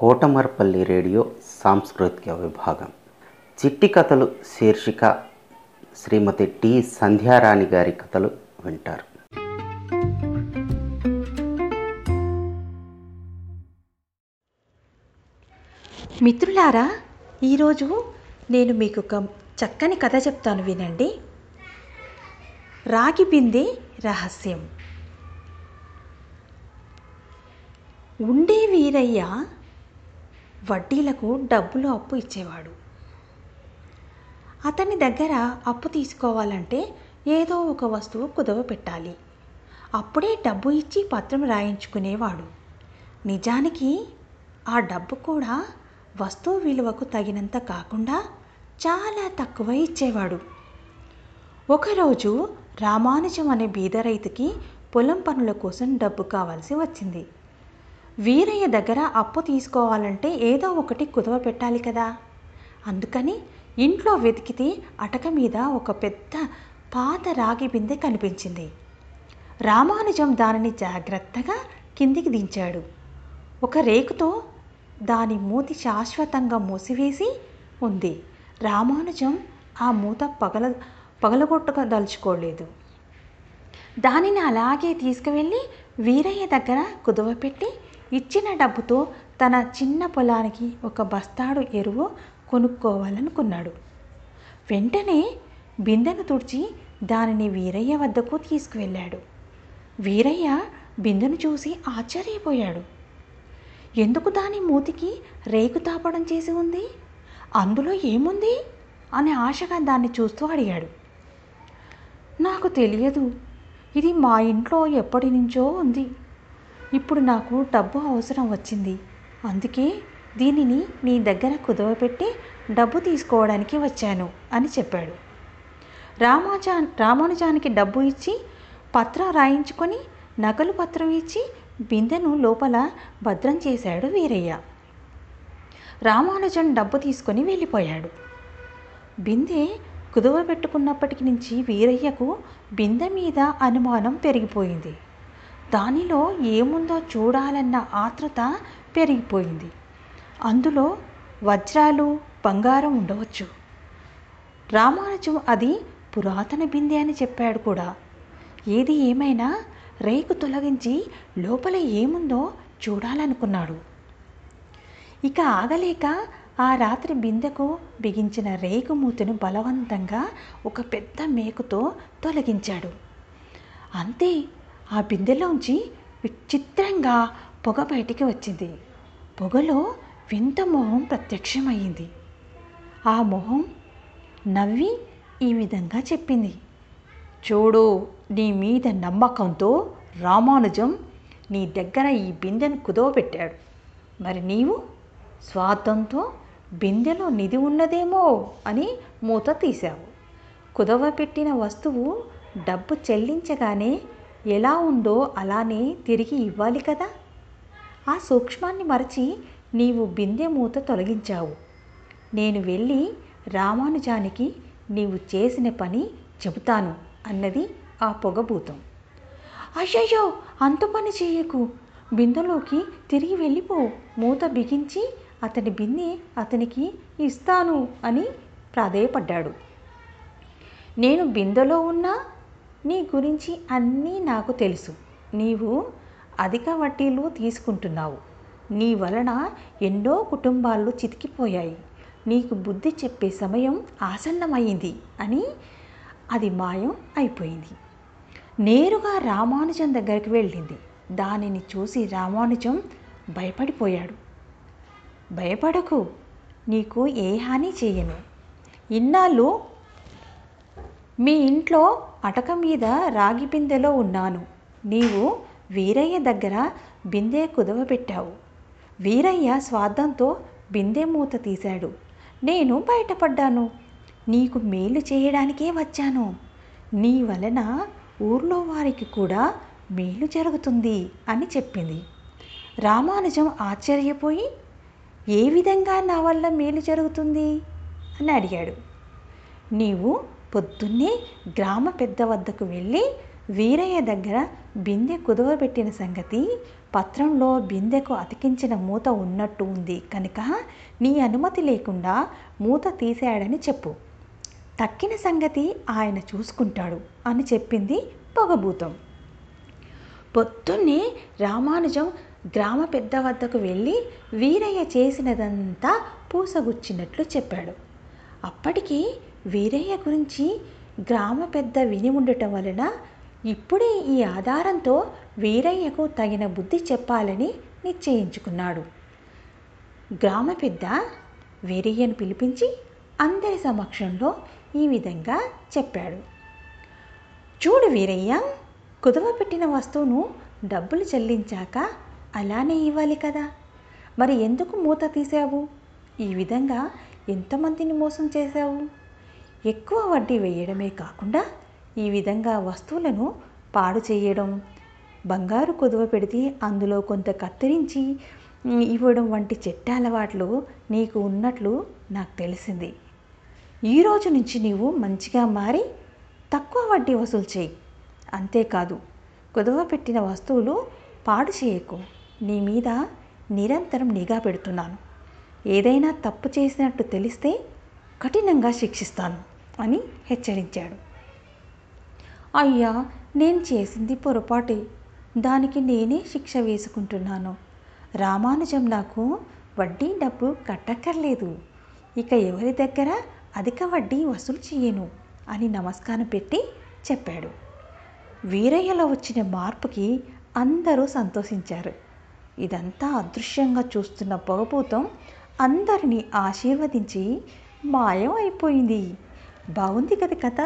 Kotamarpalli radio సాంస్కృతిక విభాగం. చిట్టి కథలు శీర్షిక శ్రీమతి టి సంధ్యారాణి గారి కథలు వింటారు. మిత్రులారా ఈరోజు నేను మీకు ఒక చక్కని కథ చెప్తాను వినండి. రాగి బిందె రహస్యం. ఉండే వీరయ్య వడ్డీలకు డబ్బులు అప్పు ఇచ్చేవాడు. అతని దగ్గర అప్పు తీసుకోవాలంటే ఏదో ఒక వస్తువు కుదవ పెట్టాలి. అప్పుడే డబ్బు ఇచ్చి పత్రం రాయించుకునేవాడు. నిజానికి ఆ డబ్బు కూడా వస్తువు విలువకు తగినంత కాకుండా చాలా తక్కువ ఇచ్చేవాడు. ఒకరోజు రామానుజం అనే బీద రైతుకి పొలం పనుల కోసం డబ్బు కావాల్సి వచ్చింది. వీరయ్య దగ్గర అప్పు తీసుకోవాలంటే ఏదో ఒకటి కుదవ పెట్టాలి కదా. అందుకని ఇంట్లో వెతికితే అటక మీద ఒక పెద్ద పాత రాగి బిందె కనిపించింది. రామానుజం దానిని జాగ్రత్తగా కిందికి దించాడు. ఒక రేకుతో దాని మూతి శాశ్వతంగా మూసివేసి ఉంది. రామానుజం ఆ మూత పగల పగలగొట్టదలుచుకోలేదు దానిని అలాగే తీసుకువెళ్ళి వీరయ్య దగ్గర కుదువపెట్టి ఇచ్చిన డబ్బుతో తన చిన్న పొలానికి ఒక బస్తాడు ఎరువు కొనుక్కోవాలనుకున్నాడు. వెంటనే బిందెను తుడిచి దానిని వీరయ్య వద్దకు తీసుకువెళ్ళాడు. వీరయ్య బిందెను చూసి ఆశ్చర్యపోయాడు. ఎందుకు దాని మూతికి రేకు తాపడం చేసి ఉంది? అందులో ఏముంది? అని ఆశగా దాన్ని చూస్తూ అడిగాడు. నాకు తెలియదు. ఇది మా ఇంట్లో ఎప్పటి నుంచో ఉంది. ఇప్పుడు నాకు డబ్బు అవసరం వచ్చింది. అందుకే దీనిని నీ దగ్గర కుదవపెట్టి డబ్బు తీసుకోవడానికి వచ్చాను అని చెప్పాడు. రామాజా రామానుజానికి డబ్బు ఇచ్చి పత్రం రాయించుకొని నగలు పత్రం ఇచ్చి బిందెను లోపల భద్రం చేశాడు వీరయ్య. రామానుజన్ డబ్బు తీసుకొని వెళ్ళిపోయాడు. బిందె కుదువ పెట్టుకున్నప్పటికి నుంచి వీరయ్యకు బిందె మీద అనుమానం పెరిగిపోయింది. దానిలో ఏముందో చూడాలన్న ఆత్రత పెరిగిపోయింది. అందులో వజ్రాలు బంగారం ఉండవచ్చు. రామానుజం అది పురాతన బిందె అని చెప్పాడు కూడా. ఏది ఏమైనా రేకు తొలగించి లోపల ఏముందో చూడాలనుకున్నాడు. ఇక ఆగలేక ఆ రాత్రి బిందెకు బిగించిన రేకు మూతను బలవంతంగా ఒక పెద్ద మేకుతో తొలగించాడు. అంతే ఆ బిందెలోంచి విచిత్రంగా పొగ బయటికి వచ్చింది. పొగలో వింత మొహం ప్రత్యక్షమయ్యింది. ఆ మొహం నవ్వి ఈ విధంగా చెప్పింది. చూడు నీ మీద నమ్మకంతో రామానుజం నీ దగ్గర ఈ బిందెను కుదవపెట్టాడు మరి నీవు? స్వార్థంతో బిందెలో నిధి ఉన్నదేమో అని మూత తీశావు. కుదవ పెట్టిన వస్తువు డబ్బు చెల్లించగానే ఎలా ఉందో అలానే తిరిగి ఇవ్వాలి కదా? ఆ సూక్ష్మాన్ని మరచి నీవు బిందె మూత తొలగించావు. నేను వెళ్ళి రామానుజానికి నీవు చేసిన పని చెబుతాను అన్నది ఆ పొగభూతం అయ్యయ్యో! అంత పని చేయకు. బిందెలోకి తిరిగి వెళ్ళిపో. మూత బిగించి అతని బిందె అతనికి ఇస్తాను అని ప్రాధేయపడ్డాడు. నేను బిందెలో ఉన్నా నీ గురించి అన్నీ నాకు తెలుసు. నీవు అధిక వడ్డీలు తీసుకుంటున్నావు. నీ వలన ఎన్నో కుటుంబాలు చితికిపోయాయి. నీకు బుద్ధి చెప్పే సమయం ఆసన్నమైంది అని అది మాయం అయిపోయింది. నేరుగా రామానుజం దగ్గరికి వెళ్ళింది. దానిని చూసి రామానుజం భయపడిపోయాడు. భయపడకు నీకు ఏ హాని చేయను. ఇన్నాళ్ళు మీ ఇంట్లో అటక మీద రాగి బిందెలో ఉన్నాను. నీవు వీరయ్య దగ్గర బిందె కుదవ పెట్టావు. వీరయ్య స్వార్థంతో బిందె మూత తీశాడు. నేను బయటపడ్డాను. నీకు మేలు చేయడానికే వచ్చాను. నీ వలన ఊర్లో వారికి కూడా మేలు జరుగుతుంది అని చెప్పింది. రామానుజం ఆశ్చర్యపోయి ఏ విధంగా నా వల్ల మేలు జరుగుతుంది? అని అడిగాడు. నీవు పొద్దున్నే గ్రామ పెద్ద వద్దకు వెళ్ళి వీరయ్య దగ్గర బిందె కుదవబెట్టిన సంగతి పత్రంలో బిందెకు అతికించిన మూత ఉన్నట్టు ఉంది. కనుక నీ అనుమతి లేకుండా మూత తీశాడని చెప్పు. తక్కిన సంగతి ఆయన చూసుకుంటాడు అని చెప్పింది పొగభూతం. పొద్దున్నే రామానుజం గ్రామ పెద్ద వద్దకు వెళ్ళి వీరయ్య చేసినదంతా పూసగుచ్చినట్లు చెప్పాడు. అప్పటికీ వీరయ్య గురించి గ్రామ పెద్ద విని ఉండటం వలన ఇప్పుడే ఈ ఆధారంతో వీరయ్యకు తగిన బుద్ధి చెప్పాలని నిశ్చయించుకున్నాడు. గ్రామ పెద్ద వీరయ్యను పిలిపించి అందరి సమక్షంలో ఈ విధంగా చెప్పాడు. చూడు వీరయ్య కుదవ పెట్టిన వస్తువును డబ్బులు చెల్లించాక అలానే ఇవ్వాలి కదా. మరి ఎందుకు మూత తీసావు ఈ విధంగా ఎంతమందిని మోసం చేశావు? ఎక్కువ వడ్డీ వేయడమే కాకుండా ఈ విధంగా వస్తువులను పాడు చేయడం బంగారు కుదువ పెడితే అందులో కొంత కత్తిరించి ఇవ్వడం వంటి చెడ్డ అలవాట్లు నీకు ఉన్నట్లు నాకు తెలిసింది. ఈ రోజు నుంచి నీవు మంచిగా మారి తక్కువ వడ్డీ వసూలు చేయి. అంతేకాదు కుదువ పెట్టిన వస్తువులు పాడు చేయకు. నీ మీద నిరంతరం నిఘా పెడుతున్నాను. ఏదైనా తప్పు చేసినట్టు తెలిస్తే కఠినంగా శిక్షిస్తాను. అని హెచ్చరించాడు. అయ్యా నేను చేసింది పొరపాటే. దానికి నేనే శిక్ష వేసుకుంటున్నాను. రామానుజం నాకు వడ్డీ డబ్బు కట్టక్కర్లేదు. ఇక ఎవరి దగ్గర అధిక వడ్డీ వసూలు చేయను అని నమస్కారం పెట్టి చెప్పాడు. వీరయ్యలో వచ్చిన మార్పుకి అందరూ సంతోషించారు. ఇదంతా అదృశ్యంగా చూస్తున్న పొగపూతం అందరినీ ఆశీర్వదించి మాయం అయిపోయింది బాగుంది కదా కథ?